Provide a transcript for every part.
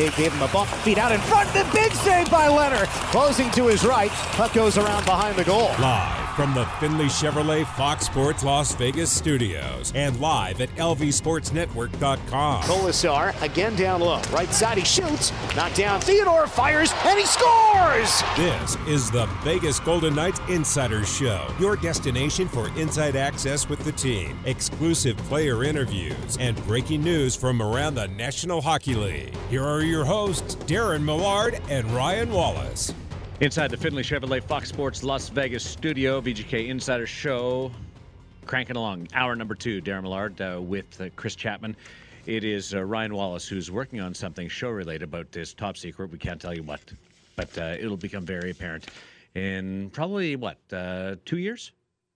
He gave him a bump, feet out in front. The big save by Leonard. Closing to his right. Puck goes around behind the goal. Live from the Findlay Chevrolet Fox Sports Las Vegas studios and live at lvsportsnetwork.com. Kolesar again down low. Right side, he shoots. Knocked down. Theodore fires, and he scores! This is the Vegas Golden Knights Insider Show, your destination for inside access with the team, exclusive player interviews, and breaking news from around the National Hockey League. Here are your hosts, Daren Millard and Ryan Wallace. Inside the Findlay Chevrolet Fox Sports Las Vegas studio, VGK Insider Show, cranking along. Hour number two, Daren Millard uh, with uh, Chris Chapman. It is uh, Ryan Wallace who's working on something show related about this top secret. We can't tell you what, but uh, it'll become very apparent in probably what uh, two years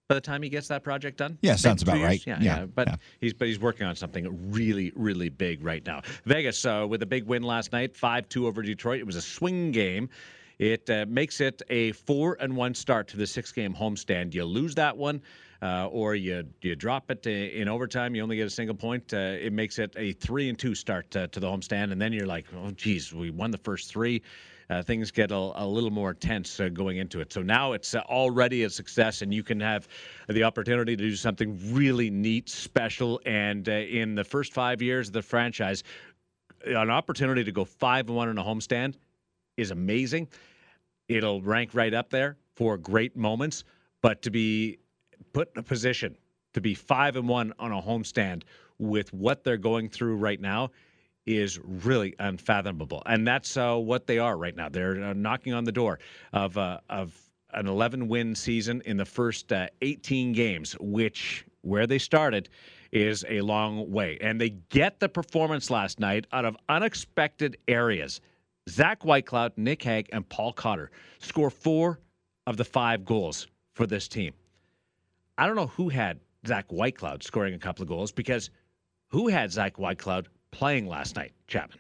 by the time he gets that project done. Yeah, sounds about two right. Yeah, Yeah, yeah. But yeah. he's but he's working on something really, really big right now. Vegas uh, with a big win last night, five two over Detroit. It was a swing game. It uh, makes it a four and one start to the six game homestand. You lose that one, uh, or you you drop it in overtime. You only get a single point. Uh, it makes it a three and two start uh, to the homestand, and then you're like, oh geez, we won the first three. Uh, things get a, a little more tense uh, going into it. So now it's uh, already a success, and you can have the opportunity to do something really neat, special. And uh, in the first five years of the franchise, an opportunity to go five and one in a homestand is amazing. It'll rank right up there for great moments, but to be put in a position to be five and one on a homestand with what they're going through right now is really unfathomable, and that's uh, what they are right now. They're uh, knocking on the door of uh, of an 11 win season in the first uh, 18 games, which where they started is a long way, and they get the performance last night out of unexpected areas. Zach Whitecloud, Nick Hague, and Paul Cotter score four of the five goals for this team. I don't know who had Zach Whitecloud scoring a couple of goals because who had Zach Whitecloud playing last night, Chapman?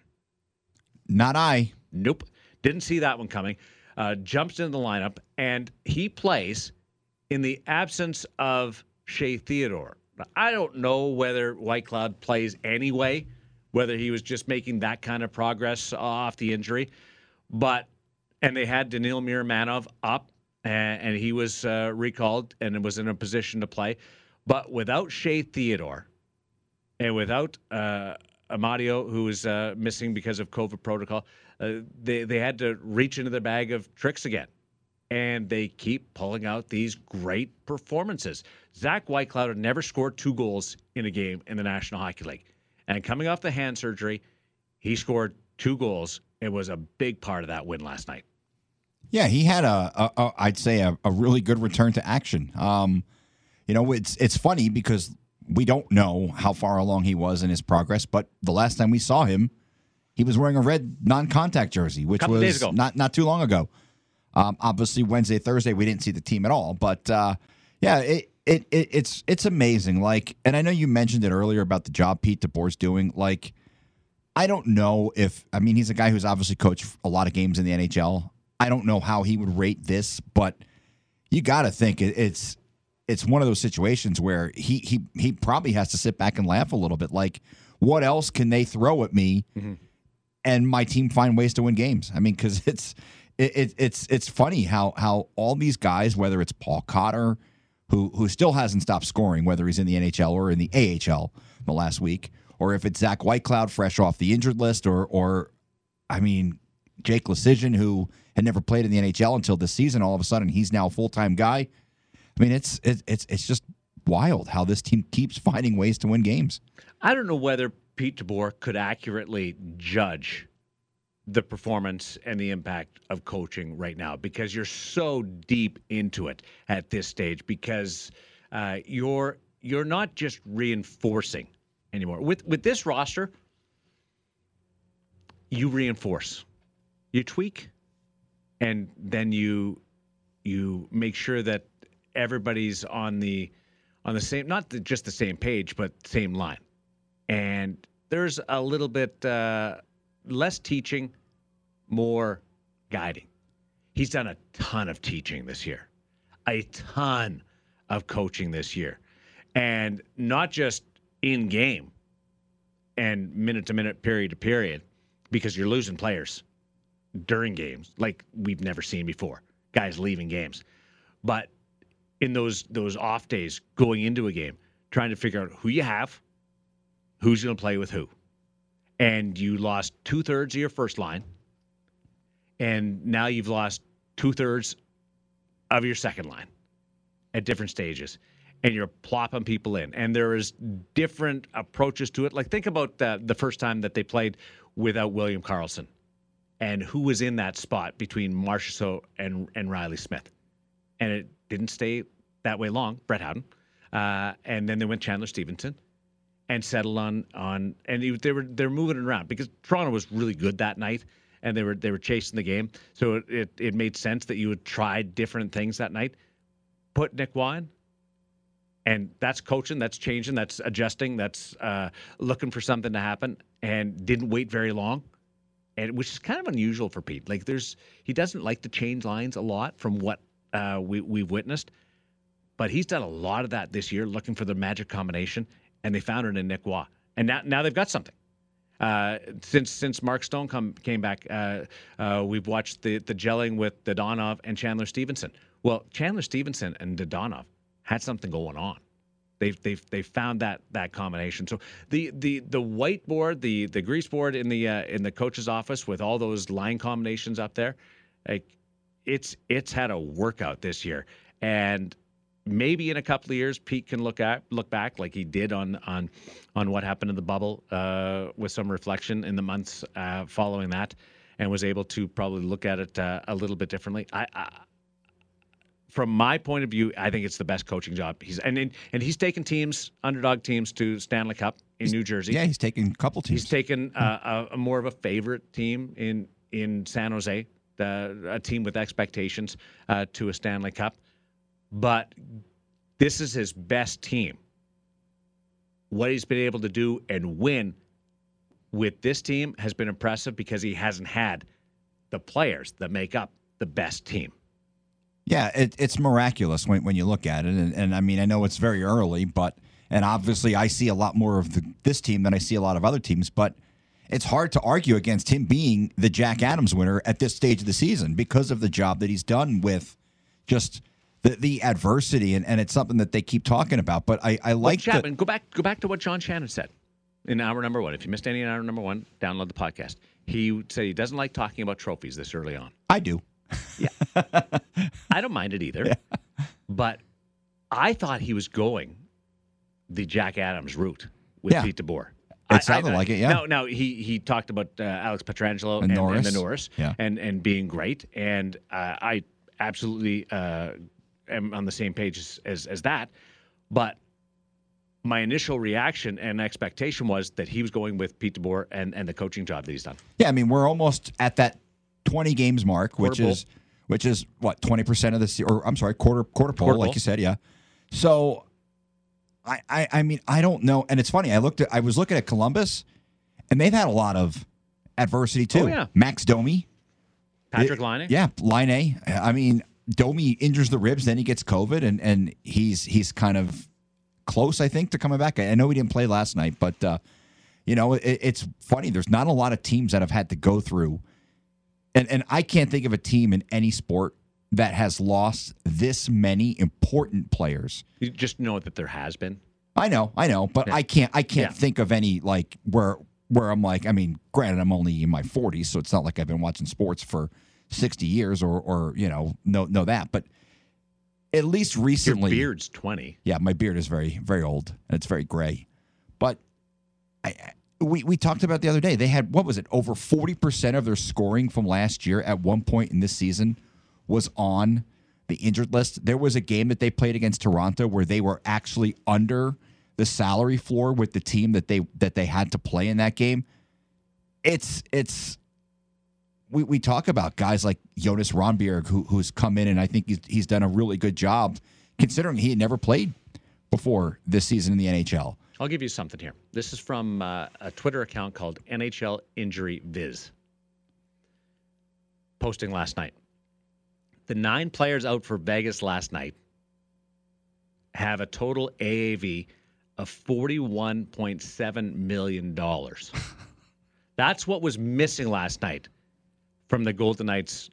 Not I. Nope. Didn't see that one coming. Uh, jumps into the lineup, and he plays in the absence of Shea Theodore. I don't know whether Whitecloud plays anyway, whether he was just making that kind of progress off the injury. But, and they had Danil Miromanov up, and, and he was uh, recalled and was in a position to play. But without Shea Theodore, and without uh, Amadio, who was uh, missing because of COVID protocol, uh, they they had to reach into their bag of tricks again, and they keep pulling out these great performances. Zach Whitecloud had never scored two goals in a game in the National Hockey League, and coming off the hand surgery, he scored two goals. It was a big part of that win last night. Yeah, he had a, a, a I'd say a, a really good return to action. Um, you know, it's it's funny because we don't know how far along he was in his progress, but the last time we saw him, he was wearing a red non-contact jersey, which was not not too long ago. Um, obviously, Wednesday, Thursday, we didn't see the team at all, but uh, yeah, it, it it it's it's amazing. Like, and I know you mentioned it earlier about the job Pete DeBoer's doing. Like, I don't know if I mean he's a guy who's obviously coached a lot of games in the NHL. I don't know how he would rate this, but you got to think it, it's it's one of those situations where he he he probably has to sit back and laugh a little bit. Like, what else can they throw at me, mm-hmm. and my team find ways to win games? I mean, because it's it, it, it's it's funny how how all these guys, whether it's Paul Cotter, who who still hasn't stopped scoring, whether he's in the NHL or in the AHL the last week, or if it's Zach Whitecloud fresh off the injured list, or or I mean Jake Leschyshyn, who had never played in the NHL until this season, all of a sudden he's now a full time guy. I mean, it's it's it's it's just wild how this team keeps finding ways to win games. I don't know whether Pete DeBoer could accurately judge the performance and the impact of coaching right now because you're so deep into it at this stage because uh, you're you're not just reinforcing anymore with with this roster. You reinforce, you tweak, and then you you make sure that everybody's on the on the same not the, just the same page but same line and there's a little bit uh, less teaching more guiding. He's done a ton of teaching this year a ton of coaching this year. And not just in game and minute to minute period to period because you're losing players during games like we've never seen before. Guys leaving games, but in those those off days going into a game, trying to figure out who you have, who's going to play with who, and you lost two thirds of your first line, and now you've lost two thirds of your second line at different stages and you're plopping people in. And there is different approaches to it. Like think about the, the first time that they played without william Karlsson, and who was in that spot between Marchessault and, and reilly smith. And it didn't stay that way long brett howden. Uh, and then they went chandler stephenson and settled on on and they were they're moving it around because toronto was really good that night and they were they were chasing the game. So it, it, it made sense that you would try different things that night. Put Nick Wine, and that's coaching, that's changing, that's adjusting, that's uh, looking for something to happen, and didn't wait very long, and which is kind of unusual for Pete. Like there's he doesn't like to change lines a lot from what uh, we we've witnessed, but he's done a lot of that this year, looking for the magic combination, and they found it in Nick Waugh, and now now they've got something. Uh, since since Mark Stone come, came back, uh, uh, we've watched the the gelling with Dadonov and Chandler Stephenson. Well, Chandler Stephenson and Dadonov had something going on. They've they've they found that that combination. So the the the whiteboard, the the grease board in the uh, in the coach's office with all those line combinations up there, like it's it's had a workout this year, and maybe in a couple of years, Pete can look at look back like he did on on on what happened in the bubble uh, with some reflection in the months uh, following that, and was able to probably look at it uh, a little bit differently. I, I, from my point of view, I think it's the best coaching job. He's and and, and he's taken teams, underdog teams, to Stanley Cup in he's, New Jersey. Yeah, he's taken a couple teams. He's taken a, a, more of a favorite team in in San Jose, the, a team with expectations uh, to a Stanley Cup but this is his best team. What he's been able to do and win with this team has been impressive because he hasn't had the players that make up the best team. Yeah, it, it's miraculous when, when you look at it. And, and I mean, I know it's very early, but, and obviously I see a lot more of the, this team than I see a lot of other teams, but it's hard to argue against him being the Jack Adams winner at this stage of the season because of the job that he's done with just the, the adversity, and, and it's something that they keep talking about. But I, I like well, Chapman. The, go back, go back to what John Shannon said in hour number one. If you missed any in hour number one, download the podcast. He said he doesn't like talking about trophies this early on. I do. Yeah, I don't mind it either. Yeah. But I thought he was going the Jack Adams route with yeah. Pete DeBoer. It sounded I, I, like it, yeah. No, no, he he talked about uh, Alex Pietrangelo and, and, and, the Norris, yeah. and and being great, and uh, I absolutely uh, am on the same page as, as, as that. But my initial reaction and expectation was that he was going with Pete DeBoer and, and the coaching job that he's done. Yeah, I mean, we're almost at that 20 games mark, which is which is what 20% of the or I'm sorry, quarter quarter pole, quarter like you said, yeah. So I, I I mean, I don't know, and it's funny. I looked at I was looking at Columbus, and they've had a lot of adversity too. Oh, yeah. Max Domi, Patrick Laine, yeah, Laine. I mean, Domi injures the ribs, then he gets COVID, and and he's he's kind of close, I think, to coming back. I know he didn't play last night, but uh, you know, it, it's funny. There's not a lot of teams that have had to go through, and and I can't think of a team in any sport that has lost this many important players. You just know that there has been. I know, I know, but yeah. I can't I can't yeah. think of any like where where I'm like, I mean, granted, I'm only in my 40s, so it's not like I've been watching sports for 60 years or or you know know know that but at least recently your beard's 20 yeah my beard is very very old. And it's very gray. But I, we we talked about the other day. They had what was it over 40% of their scoring from last year at one point in this season was on the injured list. There was a game that they played against Toronto where they were actually under the salary floor with the team that they that they had to play in that game. It's it's we, we talk about guys like Jonas Rondbjerg, who, who's come in and I think he's, he's done a really good job considering he had never played before this season in the NHL. I'll give you something here. This is from uh, a Twitter account called NHL Injury Viz. Posting last night. The nine players out for Vegas last night have a total AAV of $41.7 million. That's what was missing last night from the Golden Knights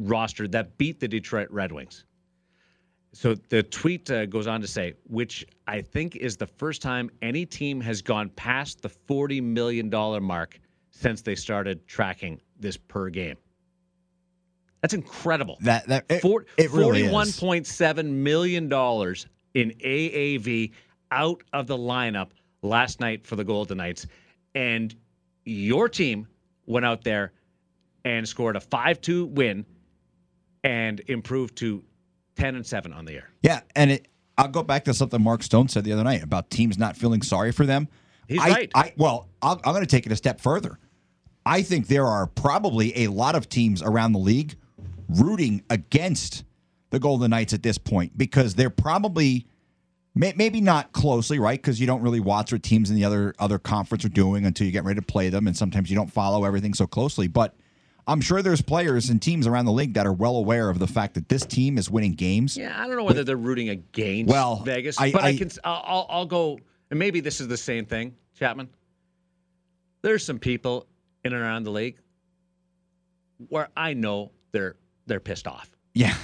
roster that beat the Detroit Red Wings. So the tweet uh, goes on to say, which I think is the first time any team has gone past the $40 million mark since they started tracking this per game. That's incredible. That that it, it really $41.7 million in AAV out of the lineup last night for the Golden Knights. And your team went out there and scored a 5 2 win and improved to 10 and 7 on the air. Yeah, and it, I'll go back to something Mark Stone said the other night about teams not feeling sorry for them. He's I, right. I, well, I'll, I'm going to take it a step further. I think there are probably a lot of teams around the league rooting against the Golden Knights at this point because they're probably may, maybe not closely, right? Because you don't really watch what teams in the other other conference are doing until you get ready to play them, and sometimes you don't follow everything so closely. But I'm sure there's players and teams around the league that are well aware of the fact that this team is winning games. Yeah, I don't know whether they're rooting against Well, Vegas, I- but I, I- can. I'll, I'll, go, and maybe this is the same thing, Chapman. There's some people in and around the league where I know they're they're pissed off. Yeah.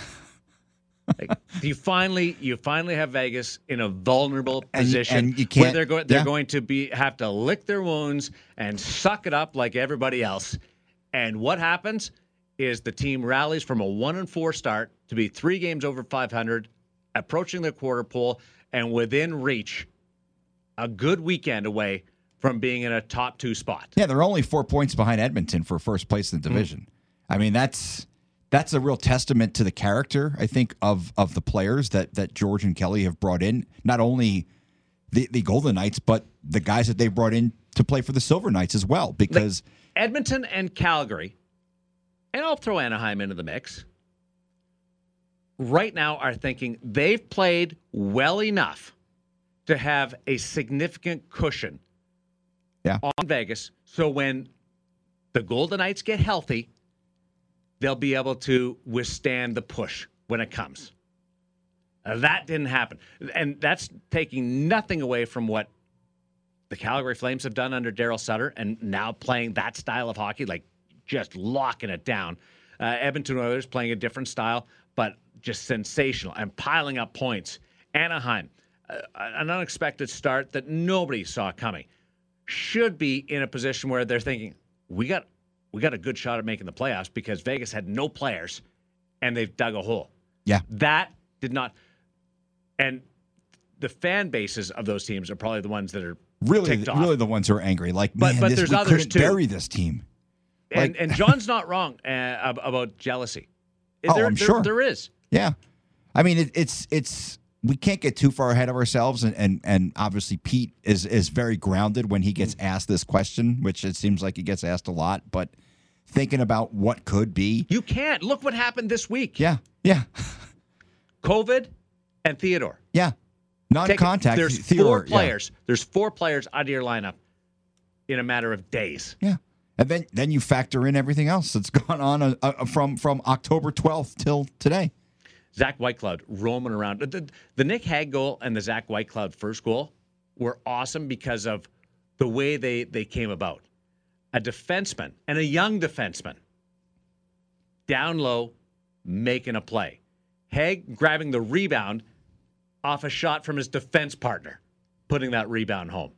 Like, you finally you finally have Vegas in a vulnerable position and you where they're going they're yeah. going to be have to lick their wounds and suck it up like everybody else. And what happens is the team rallies from a one and four start to be three games over 500, approaching the quarter pole and within reach, a good weekend away from being in a top two spot. Yeah, they're only four points behind Edmonton for first place in the hmm. division. I mean, that's that's a real testament to the character, I think, of of the players that that George and Kelly have brought in. Not only the the Golden Knights, but the guys that they brought in to play for the Silver Knights as well. Because Edmonton and Calgary, and I'll throw Anaheim into the mix, right now are thinking they've played well enough to have a significant cushion Yeah. on Vegas. So when the Golden Knights get healthy, they'll be able to withstand the push when it comes. Uh, that didn't happen. And that's taking nothing away from what the Calgary Flames have done under Daryl Sutter and now playing that style of hockey, like just locking it down. Uh, Edmonton Oilers playing a different style, but just sensational and piling up points. Anaheim, uh, an unexpected start that nobody saw coming, should be in a position where they're thinking, we got we got a good shot at making the playoffs because Vegas had no players and they've dug a hole. yeah, That did not, and the fan bases of those teams are probably the ones that are really, ticked off. really the ones who are angry. Like, But- man, but this, there's we others couldn't too. bury this team. and, Like- and John's not wrong uh, about jealousy. Oh, There- I'm there- sure. there is. Yeah, I mean, it, it's it's we can't get too far ahead of ourselves, and and and obviously Pete is is very grounded when he gets asked this question, which it seems like he gets asked a lot. But thinking about what could be, You can't look what happened this week. yeah, yeah, COVID and Theodore. yeah, Take non-contact. There's four yeah. players. There's four players out of your lineup in a matter of days. Yeah. And then, then you factor in everything else that's gone on uh, uh, from from October 12th till today. Zach Whitecloud roaming around. The, the Nick Hague goal and the Zach Whitecloud first goal were awesome because of the way they, they came about. A defenseman and a young defenseman down low making a play. Hague grabbing the rebound off a shot from his defense partner, putting that rebound home.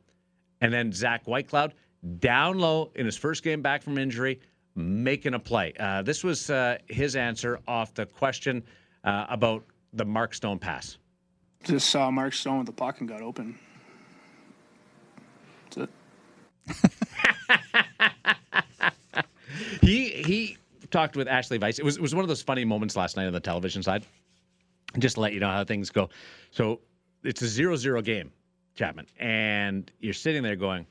And then Zach Whitecloud down low in his first game back from injury, making a play. Uh, this was uh, his answer off the question uh, about the Mark Stone pass. Just saw Mark Stone with the puck and got open. That's it. He he talked with Ashley Weiss. It was it was one of those funny moments last night on the television side. Just to let you know how things go. So it's a zero-zero game, Chapman, and you're sitting there going,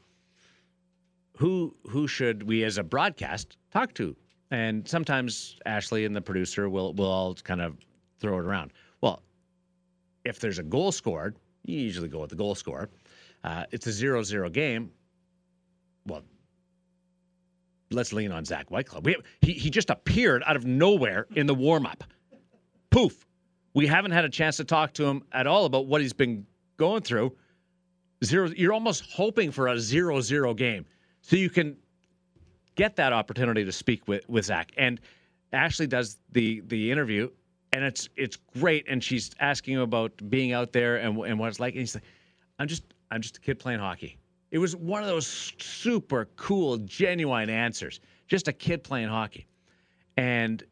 "Who who should we as a broadcast talk to?" And sometimes Ashley and the producer will will all kind of throw it around. Well, if there's a goal scored, you usually go with the goal scorer. Uh, it's a zero-zero game. Well, let's lean on Zach Whitecloud. We, he, he just appeared out of nowhere in the warm up. Poof. We haven't had a chance to talk to him at all about what he's been going through. Zero. You're almost hoping for a zero-zero game, so you can get that opportunity to speak with with Zach. And Ashley does the the interview, and it's it's great. And she's asking him about being out there and and what it's like. And he's like, "I'm just I'm just a kid playing hockey." It was one of those super cool, genuine answers. Just a kid playing hockey, and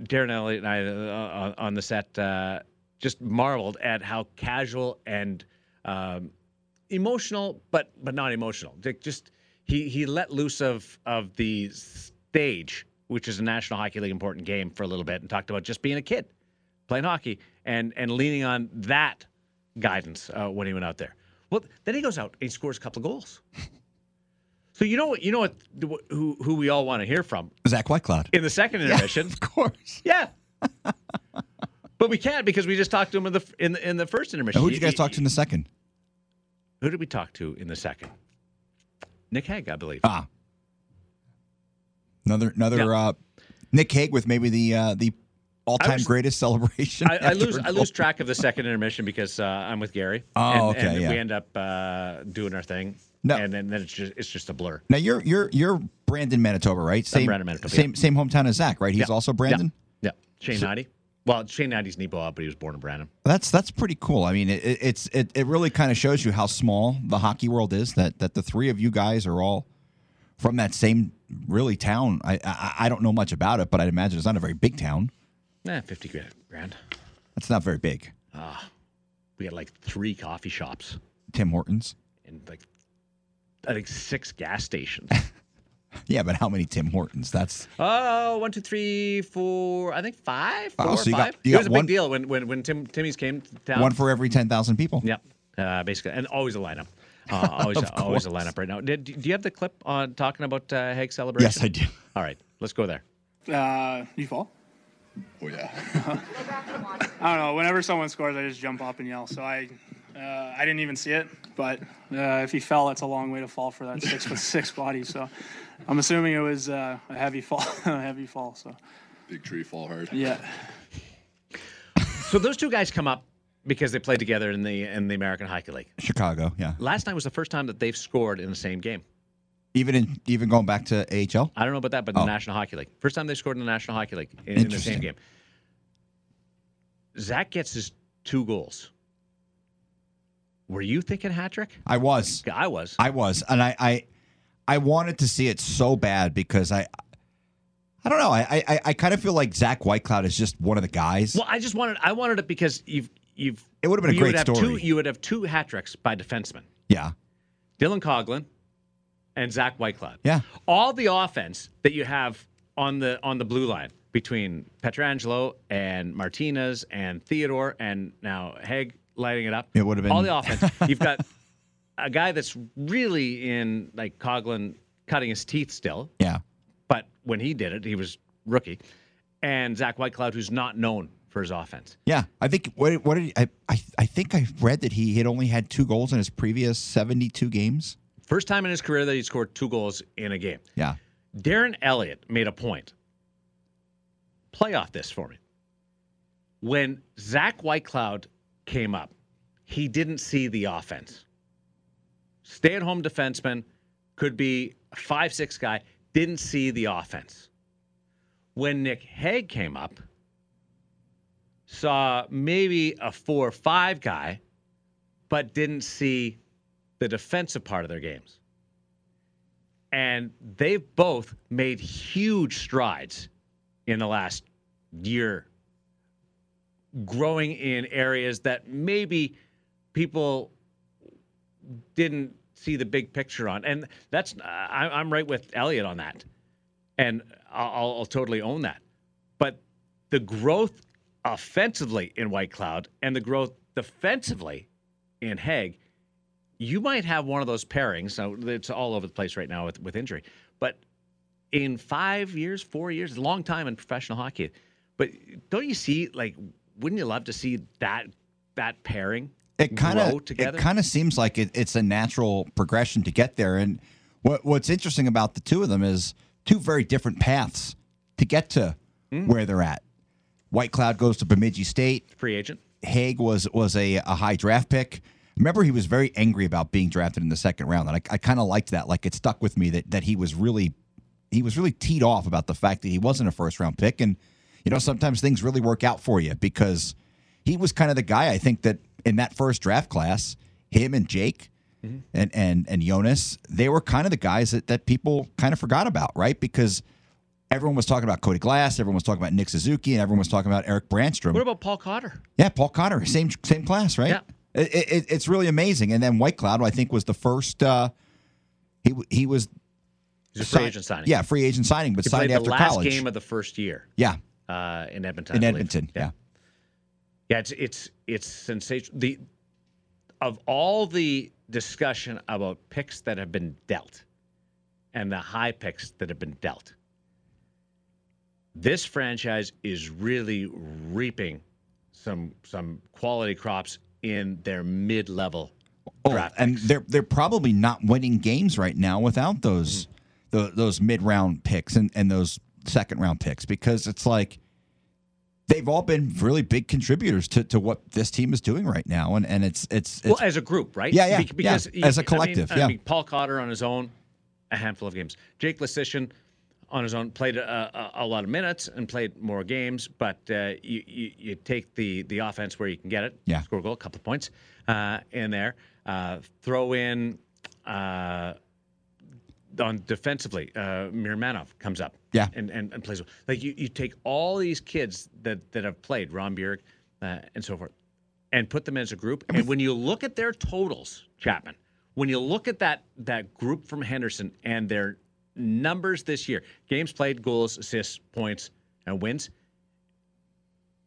Darren Eliot and I uh, on the set uh, just marveled at how casual and um, emotional, but but not emotional. Just he he let loose of of the stage, which is a National Hockey League important game for a little bit, and talked about just being a kid playing hockey and and leaning on that guidance uh, when he went out there. Well, then he goes out and he scores a couple of goals. So you know what you know what who who we all want to hear from Zach Whitecloud. in the second intermission. Of course. Yeah. but we can't because we just talked to him in the in the, in the first intermission. Who did you guys talk to in the second? Who did we talk to in the second? Nick Hague, I believe. Ah, another another Yeah. uh, Nick Hague with maybe the uh, the all time greatest celebration. I, I lose I lose track of the second intermission because uh, I'm with Gary. Oh, and, okay, and yeah. we end up uh, doing our thing. No. and then, then it's just it's just a blur. Now you're you're you're Brandon, Manitoba, right? Same Brandon, Manitoba, Same same hometown as Zach, right? He's Yeah. also Brandon. Yeah, Shane Hnidy. Well, Shane Hnidy's Neepawa, but he was born in Brandon. That's that's pretty cool. I mean, it, it- it's it, it really kind of shows you how small the hockey world is. That that the three of you guys are all from that same really town. I I, I don't know much about it, but I'd imagine it's not a very big town. Eh, fifty grand. grand. That's not very big. Ah, We got like three coffee shops Tim Hortons. and like I think six gas stations. Yeah, but how many Tim Hortons? That's Oh, one, two, three, four. I think five, four Oh, or so you got- you it got was a one- big deal when when when Tim Timmy's came to town. one for every ten thousand people. Yep, uh, basically, and always a lineup. Uh, always, Of always a lineup right now. Did, do you have the clip on talking about uh, Hague celebration? Yes, I do. All right, let's go there. Uh, you fall? Oh yeah. I don't know. Whenever someone scores, I just jump up and yell. So I, uh, I didn't even see it. But uh, if he fell, that's a long way to fall for that six foot six body. So I'm assuming it was uh, a heavy fall. a heavy fall. So Big tree fall hard. yeah. So those two guys come up because they played together in the in the American Hockey League. Chicago. Yeah, Last night was the first time that they've scored in the same game. even in even going back to AHL. I don't know about that, but Oh. the National Hockey League, first time they scored in the National Hockey League in, in the same game. Zach gets his two goals. Were you thinking hat trick? I was. I was. I was, and I, I, I wanted to see it so bad because I, I don't know. I, I, I kind of feel like Zach Whitecloud is just one of the guys. Well, I just wanted I wanted it because you've you've It would've been a great would have story. Two, you would have two hat tricks by defensemen, yeah, Dylan Coghlan and Zach Whitecloud. Yeah. all the offense that you have on the on the blue line between Pietrangelo and Martinez and Theodore and now Hague lighting it up. It would've been- all the offense. You've got a guy that's really in like Coghlan cutting his teeth still, yeah. but when he did it, he was rookie, and Zach Whitecloud, who's not known for his offense. Yeah, I think what what did he, I, I I think I read that he had only had two goals in his previous seventy two games. First time in his career that he scored two goals in a game. Yeah, Darren Eliot made a point. Play off this for me. When Zach Whitecloud came up, he didn't see the offense. Stay at home defenseman, could be a 5 6 guy, didn't see the offense. When Nick Hague came up, saw maybe a 4 5 guy, but didn't see the defensive part of their games and they've both made huge strides in the last year growing in areas that maybe people didn't see the big picture on and that's I, i'm right with elliot on that and I'll, I'll totally own that but the growth offensively in Whitecloud and the growth defensively in Hague you might have one of those pairings. It's all over the place right now with, with injury, but in five years, four years, a long time in professional hockey. But don't you see like? Wouldn't you love to see that that pairing it kind of it kind of seems like it, it's a natural progression to get there. And what what's interesting about the two of them is two very different paths to get to Hmm. where they're at. Whitecloud goes to Bemidji State. Free agent. Hague was was a, a high draft pick. Remember, he was very angry about being drafted in the second round, and I, I kind of liked that. Like it stuck with me that that he was really he was really teed off about the fact that he wasn't a first round pick, and you know sometimes things really work out for you because he was kind of the guy I think that in that first draft class, him and Jake. And and and Jonas, they were kind of the guys that, that people kind of forgot about, right? Because everyone was talking about Cody Glass, everyone was talking about Nick Suzuki, and everyone was talking about Erik Brännström. What about Paul Cotter? Yeah, Paul Cotter, same same class, right? Yeah. It, it, it's really amazing. And then Whitecloud, I think, was the first. Uh, he he was He's a free agent signing. Yeah, free agent signing, but he signed played the after last college. game of the first year yeah, uh, in Edmonton. in. Edmonton. Yeah. Yeah, it's it's it's sensational. The of all the discussion about picks that have been dealt and the high picks that have been dealt, this franchise is really reaping some some quality crops in their mid level Oh, draft and picks. they're they're probably not winning games right now without those Mm-hmm. tho- those mid round picks and, and those second round picks because it's like they've all been really big contributors to, to what this team is doing right now and and it's it's, it's well as a group, right? Yeah, yeah, Be- because yeah, as a collective, I yeah. mean, Paul Cotter on his own, a handful of games. Jake Leschyshyn on his own played a, a, a lot of minutes and played more games, but uh, you, you you take the the offense where you can get it, Yeah. score a goal, a couple of points uh, in there, uh, throw in. On defensively, uh, Miromanov comes up, Yeah. and, and, and plays well. Like you, you take all these kids that that have played, Rondbjerg, uh, and so forth, and put them as a group. And when you look at their totals, Chapman, when you look at that that group from Henderson and their numbers this year, games played, goals, assists, points, and wins,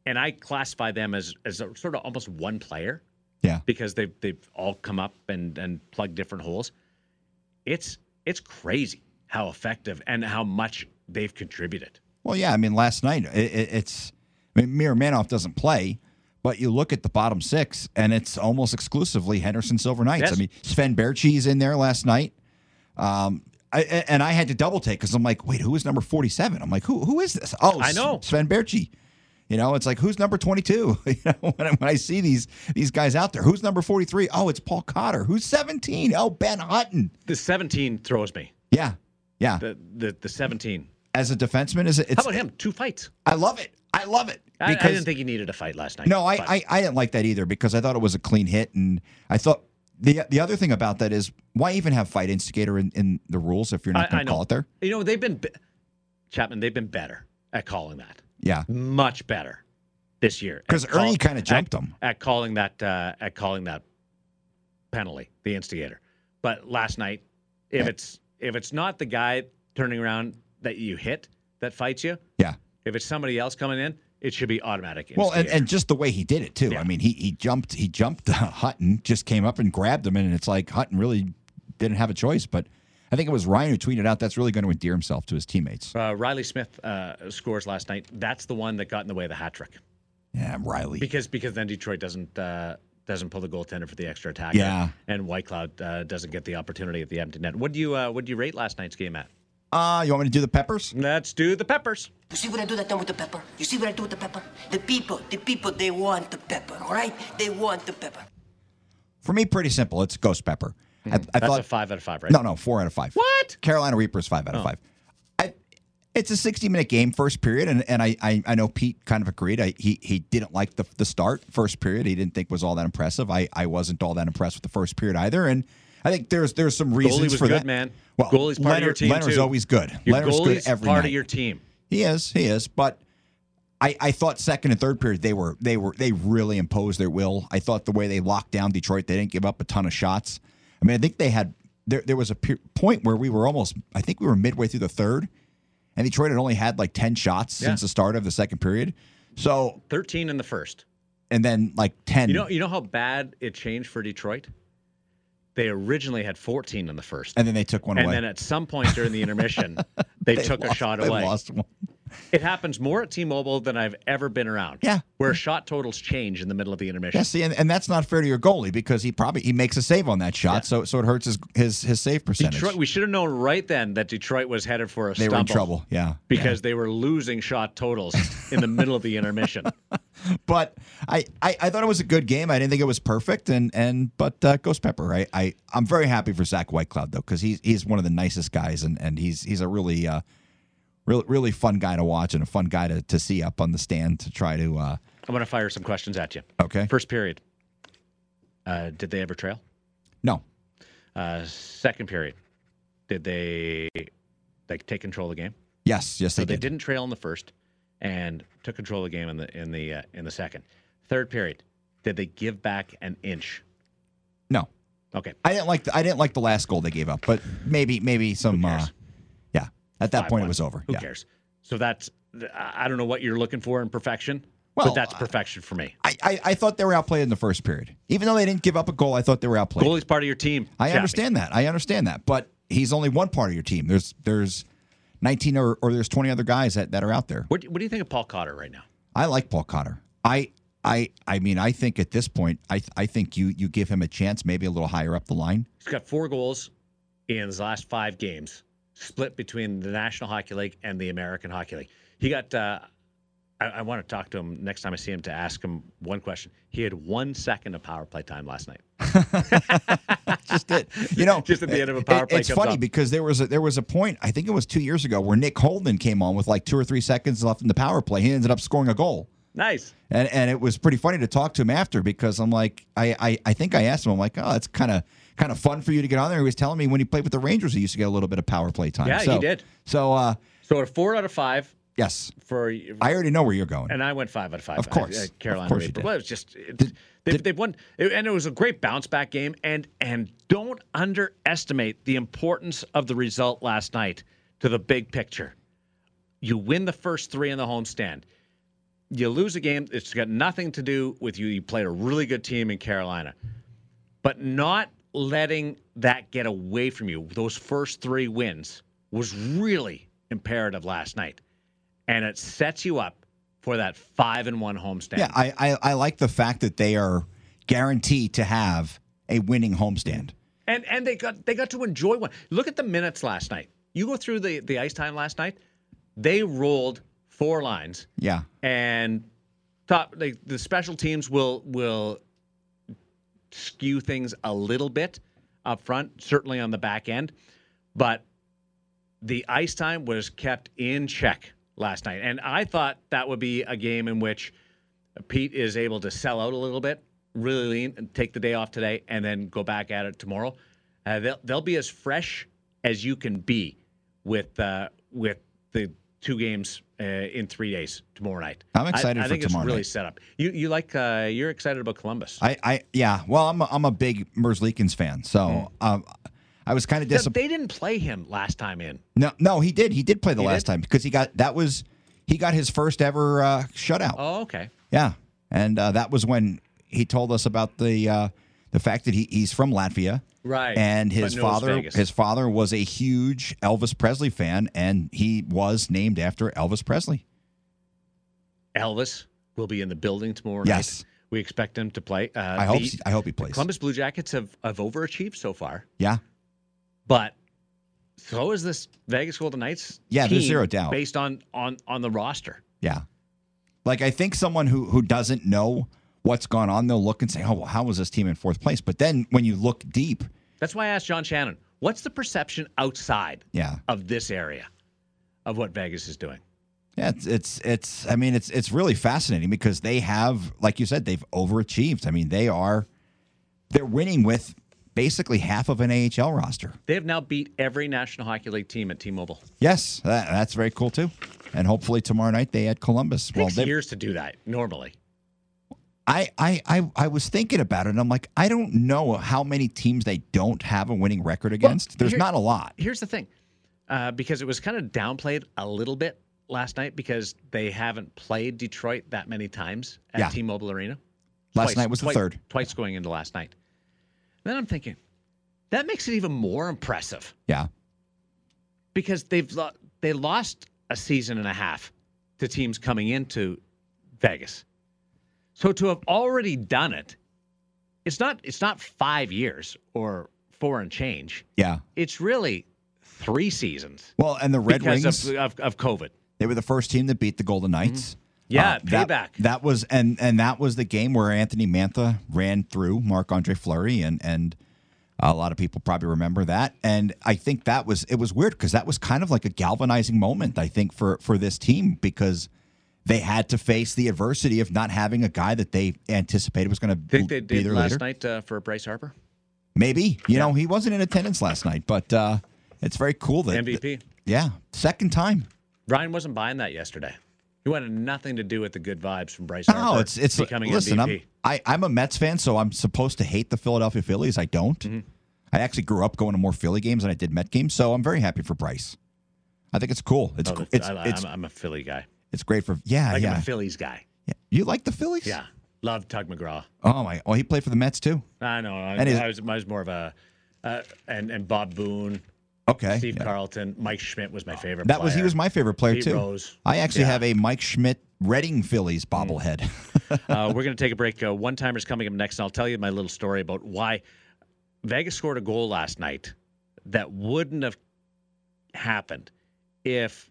and I classify them as as a, sort of almost one player yeah because they've they've all come up and and plugged different holes. It's it's crazy how effective and how much they've contributed. Well, yeah. I mean, last night it, it, it's. I mean, Miromanov doesn't play, but you look at the bottom six, and it's almost exclusively Henderson Silver Knights. Yes. I mean, Sven Baertschi's in there last night. Um, I, and I had to double take because I'm like, wait, who is number 47? I'm like, who who is this? Oh, I know. Sven Berchi. You know, it's like who's number 22? You know, when I, when I see these these guys out there, who's number 43? Oh, it's Paul Cotter. Who's 17? Oh, Ben Hutton. The 17 throws me. Yeah, yeah. The the the 17. As a defenseman, is it? It's, How about him? Two fights. I love it. I love it. I, I didn't think he needed a fight last night. No, I, I, I didn't like that either because I thought it was a clean hit, and I thought the the other thing about that is why even have fight instigator in, in the rules if you're not going to call it there? You know they've been be- Chapman. They've been better at calling that. Yeah, Much better this year. Because Ernie kinda at- jumped him. at calling that uh, at calling that penalty, the instigator. But last night, if Yeah. it's if it's not the guy turning around that you hit that fights you, yeah. if it's somebody else coming in, it should be automatic. Well, and, and just the way he did it too. Yeah. I mean, he he jumped he jumped Hutton, just came up and grabbed him, and it's like Hutton really didn't have a choice. But I think it was Ryan who tweeted out that's really going to endear himself to his teammates. uh, Reilly Smith uh, scores last night. That's the one that got in the way of the hat trick Yeah, Reilly. because because then Detroit doesn't. Uh, doesn't pull the goaltender for the extra attack. Yeah. and Whitecloud uh, doesn't get the opportunity at the empty net. What do you uh, what do you rate last night's game at? Uh, you want me to do the peppers? Let's do the Peppers. You see what I do that time with the pepper? You see what I do with the pepper? The people, the people, they want the pepper, all right? They want the pepper. For me, pretty simple. It's Ghost Pepper. I, I Mm-hmm. That's thought a five out of five, right? No, no, four out of five. What? Carolina Reapers, five out of five. I, it's a 60 minute game, first period, and, and I, I I know Pete kind of agreed. I, he he didn't like the the start, first period. He didn't think was all that impressive. I, I wasn't all that impressed with the first period either. And I think there's there's some reasons Goalie was for good, that. man. Well, Goalie's part of your team Leonard's too. always good. Your Leonard's goalie's good every part night. of your team. He is, he is, but. I, I thought second and third period they were they were they really imposed their will. I thought the way they locked down Detroit, they didn't give up a ton of shots. I mean, I think they had there there was a pe- point where we were almost I think we were midway through the third, and Detroit had only had like ten shots Yeah. since the start of the second period. So Thirteen in the first. and then like ten. You know, you know how bad it changed for Detroit. They originally had 14 in the first, and then they took one and away. And then at some point during the intermission, they, took a shot they away. lost one. It happens more at T-Mobile than I've ever been around. Yeah. where shot totals change in the middle of the intermission. Yeah, see, and, and that's not fair to your goalie because he probably he makes a save on that shot, Yeah. so so it hurts his his his save percentage. Detroit. We should have known right then that Detroit was headed for a they were in trouble. Yeah, because they were losing shot totals in the middle of the intermission. but I, I, I thought it was a good game. I didn't think it was perfect, and and but uh, Ghost Pepper, I, I I'm very happy for Zach Whitecloud though because he's he's one of the nicest guys, and and he's he's a really uh, really really fun guy to watch and a fun guy to, to see up on the stand to try to. Uh, I'm going to fire some questions at you. Okay. First period. Uh, did they ever trail? no, Uh, second period. Did they like take control of the game? yes, yes So they they did. didn't trail in the first, and took control of the game in the in the uh, in the second. Third period. Did they give back an inch? No, Okay. I didn't like the, I didn't like the last goal they gave up, but maybe maybe some. Uh, yeah, at that point 5-1. it was over. Who yeah. cares? So that's I I don't know what you're looking for in perfection, Well, but that's perfection for me. I, I, I thought they were outplayed in the first period. Even though they didn't give up a goal, I thought they were outplayed. Goalie's part of your team. I understand that. I understand that. But he's only one part of your team. There's there's 19 or, or there's 20 other guys that, that are out there. What, what do you think of Paul Cotter right now? I like Paul Cotter. I I I mean I think at this point I I think you you give him a chance maybe a little higher up the line. He's got four goals in his last five games, split between the National Hockey League and the American Hockey League. He got. Uh, I, I want to talk to him next time I see him to ask him one question. He had one second of power play time last night. Just it. You know, Just at the end of a power it- play It's funny up. because there was a, there was a point I think it was 2 years ago where Nick Holden came on with like 2 or 3 seconds left in the power play. He ended up scoring a goal. Nice. And and it was pretty funny to talk to him after because I'm like I I, I think I asked him I'm like oh that's kind of kind of fun for you to get on there. He was telling me when he played with the Rangers he used to get a little bit of power play time. Yeah, he did. So uh, So a four out of five yes, for. I already know where you're going. and I went five out of five. Of course. I- Of Carolina. course you did. Well, it was just it, they've, they've won, and it was a great bounce back game. And and don't underestimate the importance of the result last night to the big picture. You win the first three in the homestand. You lose a game. It's got nothing to do with you. You played a really good team in Carolina, but not letting that get away from you. Those first three wins was really imperative last night, and it sets you up for that five and one homestand. yeah, I, I I like the fact that they are guaranteed to have a winning homestand. and and they got they got to enjoy one. Look at the minutes last night. You go through the the ice time last night. They rolled four lines Yeah. and thought like the special teams will will skew things a little bit up front, certainly on the back end, but the ice time was kept in check last night, and I thought that would be a game in which Pete is able to sell out a little bit, really lean, and take the day off today, and then go back at it tomorrow. Uh, they'll they'll be as fresh as you can be with uh, with the two games uh, in three days tomorrow night. I'm excited I, I for think tomorrow it's really night. set up. You you like uh, you're excited about Columbus. I, I yeah. Well, I'm a, I'm a big Merzlikins fan, so um, I was kind of disappointed. they didn't play him last time in. No, no, he did. He did play the He last did? time because he got that was he got his first ever uh, shutout. Oh, okay. Yeah, and uh, that was when he told us about the uh, the fact that he, he's from Latvia, Right. And his father his father was a huge Elvis Presley fan, and he was named after Elvis Presley. Elvis will be in the building tomorrow Yes. night. We expect him to play. Uh, I hope the- I hope he plays. Columbus Blue Jackets have, have overachieved so far, Yeah, but so is this Vegas Golden Knights. Yeah, there's zero doubt. Based on on on the roster. yeah. Like I think someone who who doesn't know what's gone on, they'll look and say, "Oh, well, how was this team in fourth place?" But then when you look deep, That's why I asked John Shannon, what's the perception outside yeah, of this area of what Vegas is doing? Yeah, it's it's it's I mean it's it's really fascinating because they have like you said they've overachieved. I mean they are they're winning with basically half of an AHL roster. They have now beat every National Hockey League team at T-Mobile. Yes, that, that's very cool too. And hopefully tomorrow night they add Columbus. It takes they- years to do that normally. I, I I I was thinking about it and I'm like I don't know how many teams they don't have a winning record against. There's here- not a lot. Here's the thing, uh, because it was kind of downplayed a little bit last night because they haven't played Detroit that many times at Yeah. T-Mobile Arena. Last night was the twice- third. Twice going into last night. Then I'm thinking that makes it even more impressive Yeah. because they've lo- they lost a season and a half to teams coming into Vegas. So to have already done it, it's not it's not five years or four and change. Yeah. It's really three seasons Well, and the Red Wings of, of of COVID. They were the first team that beat the Golden Knights. Mm-hmm. Yeah, Uh, that- payback. That, was and and that was the game where Anthony Mantha ran through Marc Andre Fleury and and a lot of people probably remember that. And I think that was it was weird because that was kind of like a galvanizing moment. I think for for this team because they had to face the adversity of not having a guy that they anticipated was going to they be did their last night uh, for Bryce Harper? Maybe you know he wasn't in attendance last night, but uh, it's very cool that MVP. yeah, second time. Ryan wasn't buying that yesterday. He wanted nothing to do with the good vibes from Bryce No, it's it's becoming listen. MVP. I'm I, I'm a Mets fan, so I'm supposed to hate the Philadelphia Phillies. I don't. Mm-hmm. I actually grew up going to more Philly games than I did Met games, so I'm very happy for Bryce. I think it's cool. It's Oh, it's I, it's, am I'm a Philly guy. it's great for yeah Like I'm yeah. a Phillies guy. yeah. You like the Phillies? Yeah, love Tug McGraw. Oh my! Oh, he played for the Mets too. I know. I, I was, I was more of a, uh, and and Bob Boone, Okay. Steve yeah. Carlton, Mike Schmidt was my favorite. Player. That was he was my favorite player Pete too. Rose. I actually Yeah. have a Mike Schmidt Reading Phillies bobblehead. uh, we're going to take a break. Uh, one timer's coming up next, and I'll tell you my little story about why Vegas scored a goal last night that wouldn't have happened if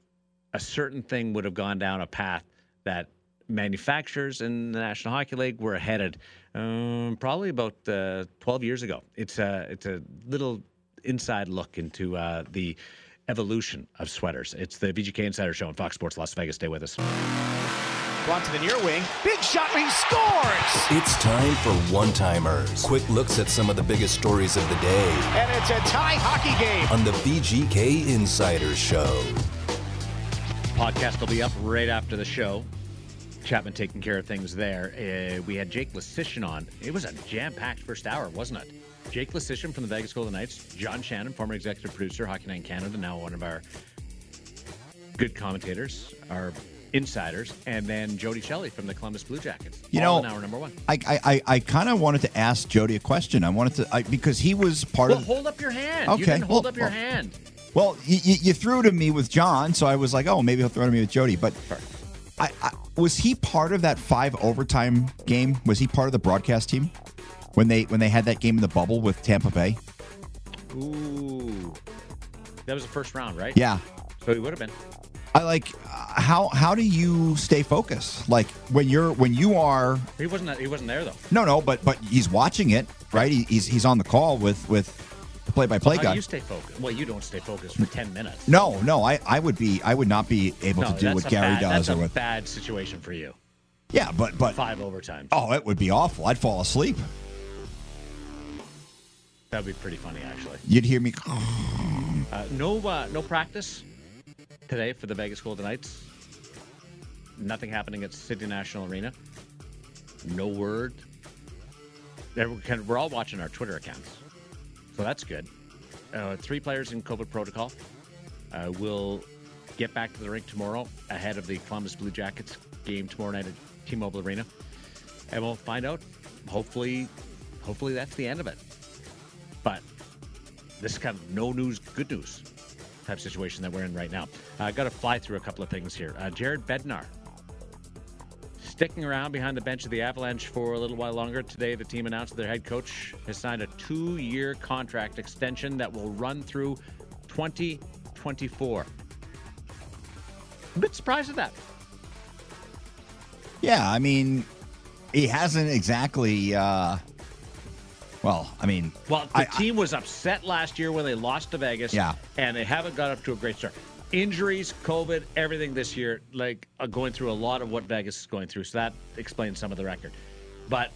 a certain thing would have gone down a path that manufacturers in the National Hockey League were headed um, probably about uh, 12 years ago. It's a, it's a little inside look into uh, the evolution of sweaters. It's the VGK Insider Show on Fox Sports Las Vegas. Stay with us. Blunt to the near wing. Big shot. He scores. It's time for one timers. Quick looks at some of the biggest stories of the day And it's a tie hockey game. on the VGK Insider Show. podcast will be up right after the show. Chapman taking care of things there. Uh, we had Jake Leschyshyn on. It was a jam-packed first hour, wasn't it? Jake Leschyshyn from the Vegas Golden Knights, John Shannon, former executive producer, Hockey Night in Canada, now one of our good commentators, our insiders, and then Jody Shelley from the Columbus Blue Jackets. You all know, hour number one. I I, I, I kind of wanted to ask Jody a question. I wanted to I, because he was part Well, of. hold up your hand. Okay, didn't hold well, up your well. hand. Well, you, you, you threw to me with John, so I was like, oh, maybe he'll throw to me with Jody. But I, I, was he part of that five overtime game? Was he part of the broadcast team when they when they had that game in the bubble with Tampa Bay? Ooh. That was the first round, right? Yeah. So he would have been. I like uh, how how do you stay focused? Like when you're when you are He wasn't. He wasn't there though. no no, but but he's watching it right. He, he's he's on the call with with the play by play guy. you stay focused? Well, you don't stay focused for ten minutes. No, no, I, I would be I would not be able No, to do what Gary bad, does That's or a with bad situation for you. yeah, but but Five overtime. oh, it would be awful. I'd fall asleep. That would be pretty funny, actually. You'd hear me. Uh, no, uh, no practice today for the Vegas Golden Knights. Nothing happening at City National Arena. No word. There- we can- We're all watching our Twitter accounts, so that's good. Uh, three players in COVID protocol. Uh, will get back to the rink tomorrow ahead of the Columbus Blue Jackets game tomorrow night at T-Mobile Arena, and we'll find out. Hopefully, hopefully that's the end of it. This is kind of no news, good news type situation that we're in right now. I got to fly through a couple of things here. Uh, Jared Bednar sticking around behind the bench of the Avalanche for a little while longer. Today, the team announced their head coach has signed a two year contract extension that will run through 2024. A bit surprised at that. Yeah, I mean, he hasn't exactly. uh Well, I mean, Well, the I- team was upset last year when they lost to Vegas. Yeah. And they haven't got up to a great start. Injuries, COVID, everything this year, like uh, going through a lot of what Vegas is going through. So that explains some of the record. But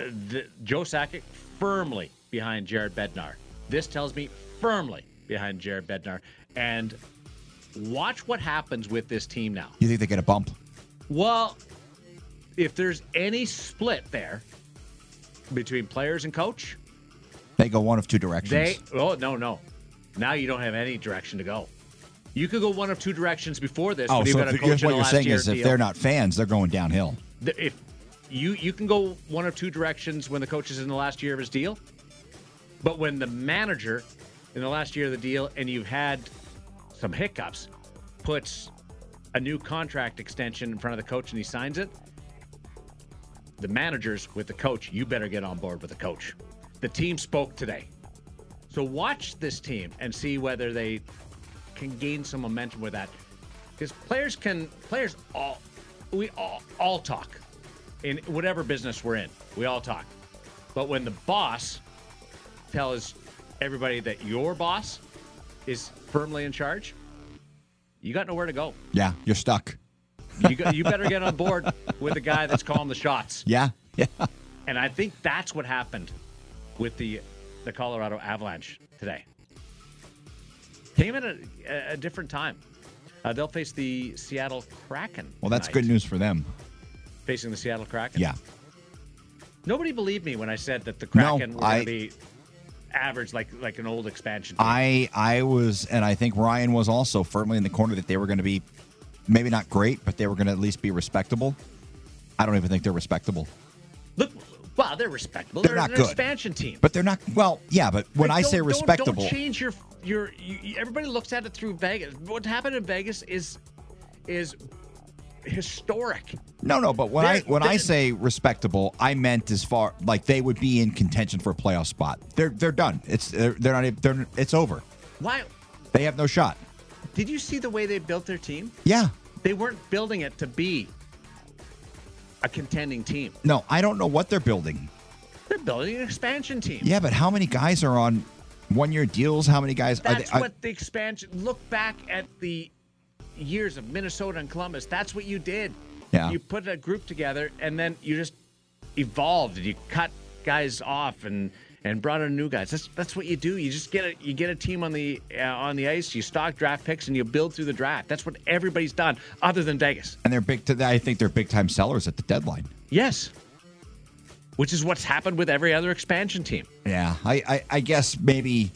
uh, the, Joe Sakic firmly behind Jared Bednar. This tells me firmly behind Jared Bednar. And watch what happens with this team now. you think they get a bump? Well, if there's any split there between players and coach, They go one of two directions. they oh no no. Now you don't have any direction to go. You could go one of two directions before this. oh, so got a if, coach what you're saying is, if they're not fans, they're going downhill. The- if you you can go one of two directions when the coach is in the last year of his deal, but when the manager in the last year of the deal and you've had some hiccups puts a new contract extension in front of the coach and he signs it, the managers with the coach, you better get on board with the coach. The team spoke today. So watch this team and see whether they can gain some momentum with that. Because players can players all we all, all talk in whatever business we're in. We all talk. But when the boss tells everybody that your boss is firmly in charge, you got nowhere to go. Yeah, you're stuck. You you better get on board with the guy that's calling the shots. Yeah, yeah. And I think that's what happened with the the Colorado Avalanche today. Came at a, a different time. Uh, they'll face the Seattle Kraken. Well, that's tonight. good news for them. Facing the Seattle Kraken. Yeah. Nobody believed me when I said that the No, Kraken were going to be average like like an old expansion. Team. I I was, and I think Ryan was also firmly in the corner that they were going to be maybe not great, but they were going to at least be respectable. I don't even think they're respectable, Look, wow, they're respectable. They're They're, not an good. expansion team. but they're not. Well, yeah, but when Like, I don't- say don't- respectable, don't, change your your. You, everybody looks at it through Vegas. What happened in Vegas is is historic. no, no. But when I They're- when I say respectable, I meant as far like they would be in contention for a playoff spot. They're they're done. It's they're, they're not. They're it's over. Why? They have no shot. Did you see the way they built their team? Yeah. They weren't building it to be a contending team. No, I don't know what they're building. They're building an expansion team. Yeah, but how many guys are on one year deals? How many guys are That's they? are- what the expansion. Look back at the years of Minnesota and Columbus. That's what you did. Yeah. You put a group together, and then you just evolved, and you cut guys off, and and brought in new guys. That's that's what you do. You just get a you get a team on the uh, on the ice. You stock draft picks, and you build through the draft. That's what everybody's done, other than Vegas. and they're big. To, I think they're big time sellers at the deadline. Yes. Which is what's happened with every other expansion team. Yeah, I, I, I guess maybe.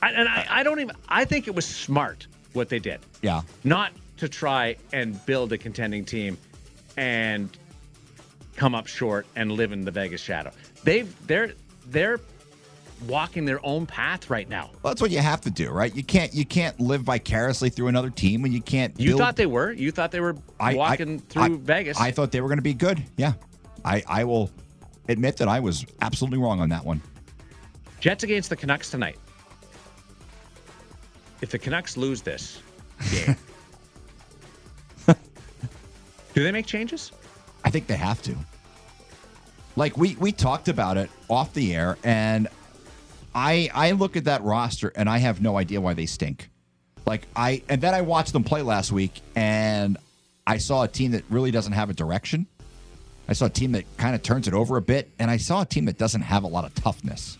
I, and I, I don't even. I think it was smart what they did. Yeah, not to try and build a contending team and come up short and live in the Vegas shadow. They've they're they're walking their own path right now. well, that's what you have to do, right? You can't you can't live vicariously through another team, and you can't. You build- thought they were. You thought they were I- I- walking through I- Vegas. I thought they were going to be good. Yeah, I I will admit that I was absolutely wrong on that one. Jets against the Canucks tonight. If the Canucks lose this game, do they make changes? I think they have to. Like we we talked about it off the air, and I I look at that roster and I have no idea why they stink. Like I and then I watched them play last week, and I saw a team that really doesn't have a direction. I saw a team that kind of turns it over a bit, and I saw a team that doesn't have a lot of toughness.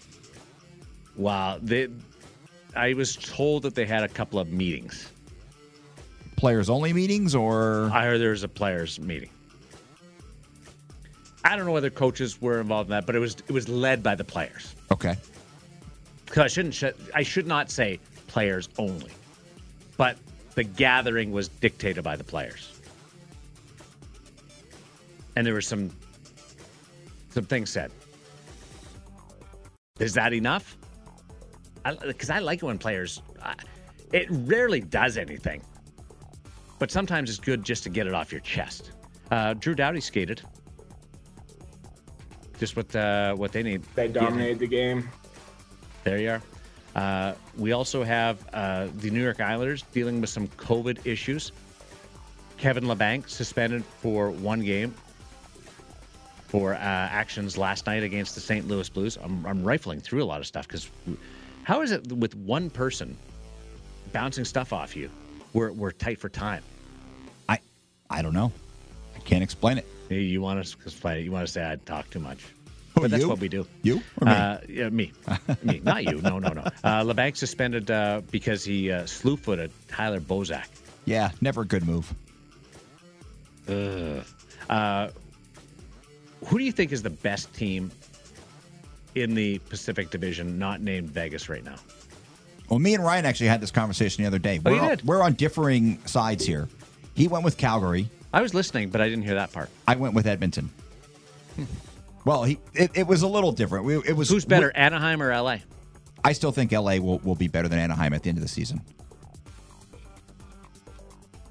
Wow, they. I was told that they had a couple of meetings. Players only meetings, or I heard there was a players meeting. I don't know whether coaches were involved in that, but it was it was led by the players. okay, I shouldn't sh- I should not say players only, but the gathering was dictated by the players, and there were some some things said. Is that enough? Because I, like it when players. I, it rarely does anything, but sometimes it's good just to get it off your chest. Uh, Drew Doughty skated. Just what uh, what they need. They dominated the game. There you are. Uh, we also have uh, the New York Islanders dealing with some COVID issues. Kevin Labanc suspended for one game for uh, actions last night against the St. Louis Blues. I'm, I'm rifling through a lot of stuff because how is it with one person bouncing stuff off you? We're, we're tight for time. I I don't know. I can't explain it. You- want to explain it? You want to say I talk too much? Who, But that's you? what we do. You or me? Uh, yeah, me. me. Not you. No, no, no. Uh, Labanc suspended uh, because he uh, slew footed Tyler Bozak. yeah, never a good move. Ugh. Uh, who do you think is the best team in the Pacific Division, not named Vegas right now? Well, me and Ryan actually had this conversation the other day. Oh, we're, on, we're on differing sides here. He went with Calgary. I was listening, but I didn't hear that part. I went with Edmonton. Well, he it, it was a little different. We, it was Who's better, Anaheim or LA? I still think LA will, will be better than Anaheim at the end of the season.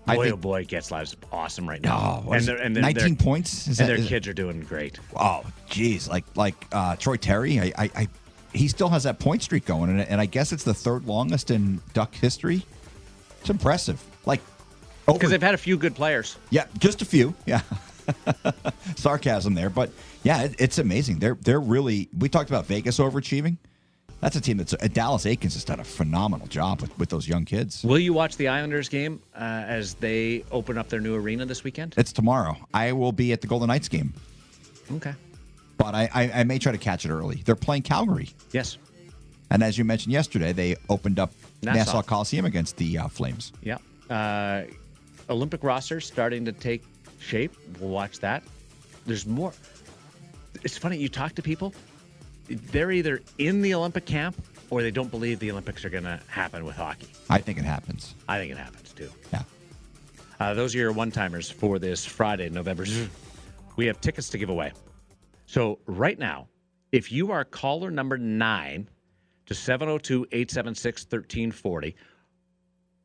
I Boy, think- oh boy, Getzlaf's awesome right now. Oh, and they're, and they're, 19 they're- points? Is and that- their is- kids are doing great. Oh, geez, like like uh, Troy Terry. I, I, I he still has that point streak going, and, and I guess it's the third longest in Duck history. It's impressive. Like Because they've had a few good players. Yeah, just a few. Yeah. Sarcasm there, but yeah, it, it's amazing. They're they're really. We talked about Vegas overachieving. That's a team that's uh, Dallas Eakins has done a phenomenal job with, with those young kids. Will you watch the Islanders game uh, as they open up their new arena this weekend? It's tomorrow. I will be at the Golden Knights game, Okay. but I, I, I may try to catch it early. They're playing Calgary, Yes. and as you mentioned yesterday, they opened up Nassau. Nassau, Coliseum against the uh, Flames. Yeah. Uh, Olympic roster starting to take shape. We'll watch that. There's more. It's funny. You talk to people, they're either in the Olympic camp or they don't believe the Olympics are going to happen with hockey. I think it happens. I think it happens too. Yeah. Uh, those are your one timers for this Friday, November. We have tickets to give away. So, right now, if you are caller number nine to 702 876 1340,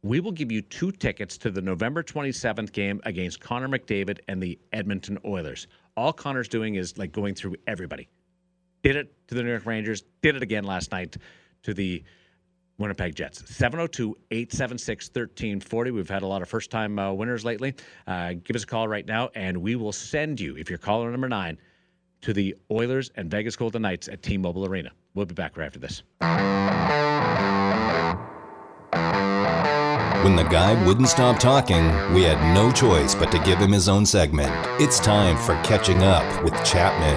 we will give you two tickets to the November 27th game against Connor McDavid and the Edmonton Oilers. All Connor's doing is like going through everybody. Did it to the New York Rangers, did it again last night to the Winnipeg Jets. 702 876 1340. We've had a lot of first time uh, winners lately. Uh, give us a call right now, and we will send you, if you're caller number nine, to the Oilers and Vegas Golden Knights at T Mobile Arena. We'll be back right after this. When the guy wouldn't stop talking, we had no choice but to give him his own segment. It's time for Catching Up with Chapman.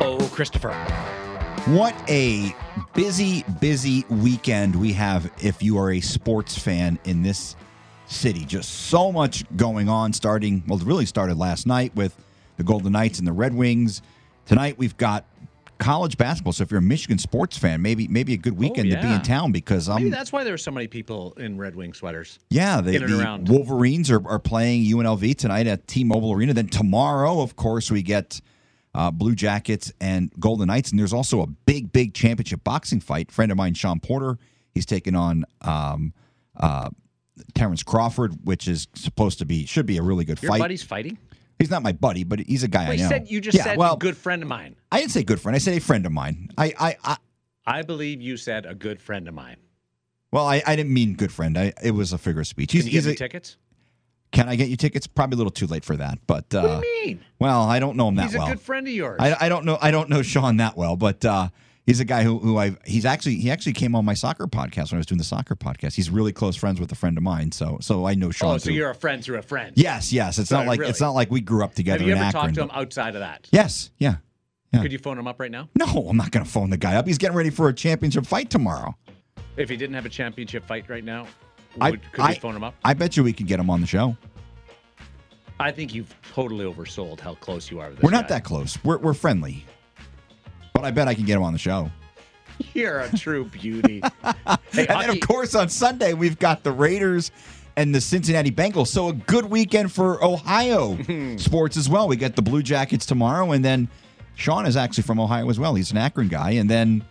Oh, Christopher. What a busy, busy weekend we have if you are a sports fan in this city. Just so much going on, starting, well, it really started last night with the Golden Knights and the Red Wings. Tonight we've got college basketball. So if you're a Michigan sports fan, maybe maybe a good weekend to be Oh, in town because I'm Maybe that's why there are so many people in Red Wing sweaters. yeah, the, in the around. Wolverines are, are playing UNLV tonight at T-Mobile Arena. Then tomorrow, of course, we get uh, Blue Jackets and Golden Knights, and there's also a big, big championship boxing fight. friend of mine, Shawn Porter, he's taking on um, uh, Terence Crawford, which is supposed to be should be a really good Your fight. buddy's fighting? He's not my buddy, but he's a guy I you know. said you just yeah, said well, good friend of mine. I didn't say good friend. I said a friend of mine. I, I, I I believe you said a good friend of mine. well, I, I didn't mean good friend. I, it was a figure of speech. Can He's, you he's me a, tickets? can I get you tickets? Probably a little too late for that, but uh, What do you mean? well, I don't know him that well. He's a good friend of yours. I, I don't know I don't know Shawn that well, but uh, he's a guy who who I he's actually he actually came on my soccer podcast when I was doing the soccer podcast. He's really close friends with a friend of mine, so so I know Shawn. oh, so too. you're a friend through a friend. yes, yes. It's not like really? it's not like we grew up together Have you ever Akron. talked to him outside of that? Yes, yeah. Yeah. Could you phone him up right now? No, I'm not going to phone the guy up. He's getting ready for a championship fight tomorrow. If he didn't have a championship fight right now, I- could I- we phone him up? I bet you we could get him on the show. I think you've totally oversold how close you are. With this We're not guy. that close. We're we're friendly, but I bet I can get him on the show. You're a true beauty. hey, And then, of course, on Sunday, we've got the Raiders and the Cincinnati Bengals. So, a good weekend for Ohio sports as well. We got the Blue Jackets tomorrow, and then Shawn is actually from Ohio as well. He's an Akron guy. And then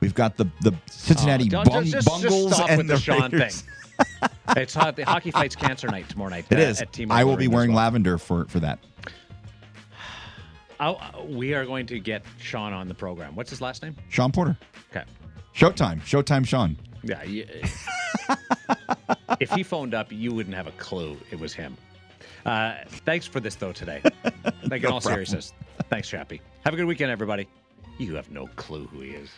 we've got the, the Cincinnati don't- Bung- just, Bungles just and the, the Sean Raiders. thing. it's hot. The hockey fights cancer night tomorrow night. It uh, is. I will be wearing well. lavender for, for that. Uh, we are going to get Shawn on the program. What's his last name? Shawn Porter. Okay. Showtime. Showtime, Shawn. Yeah. You, if he phoned up, you wouldn't have a clue it was him. Uh, thanks for this though today. Like in all seriousness. Thanks, Chappie. Have a good weekend, everybody. You have no clue who he is.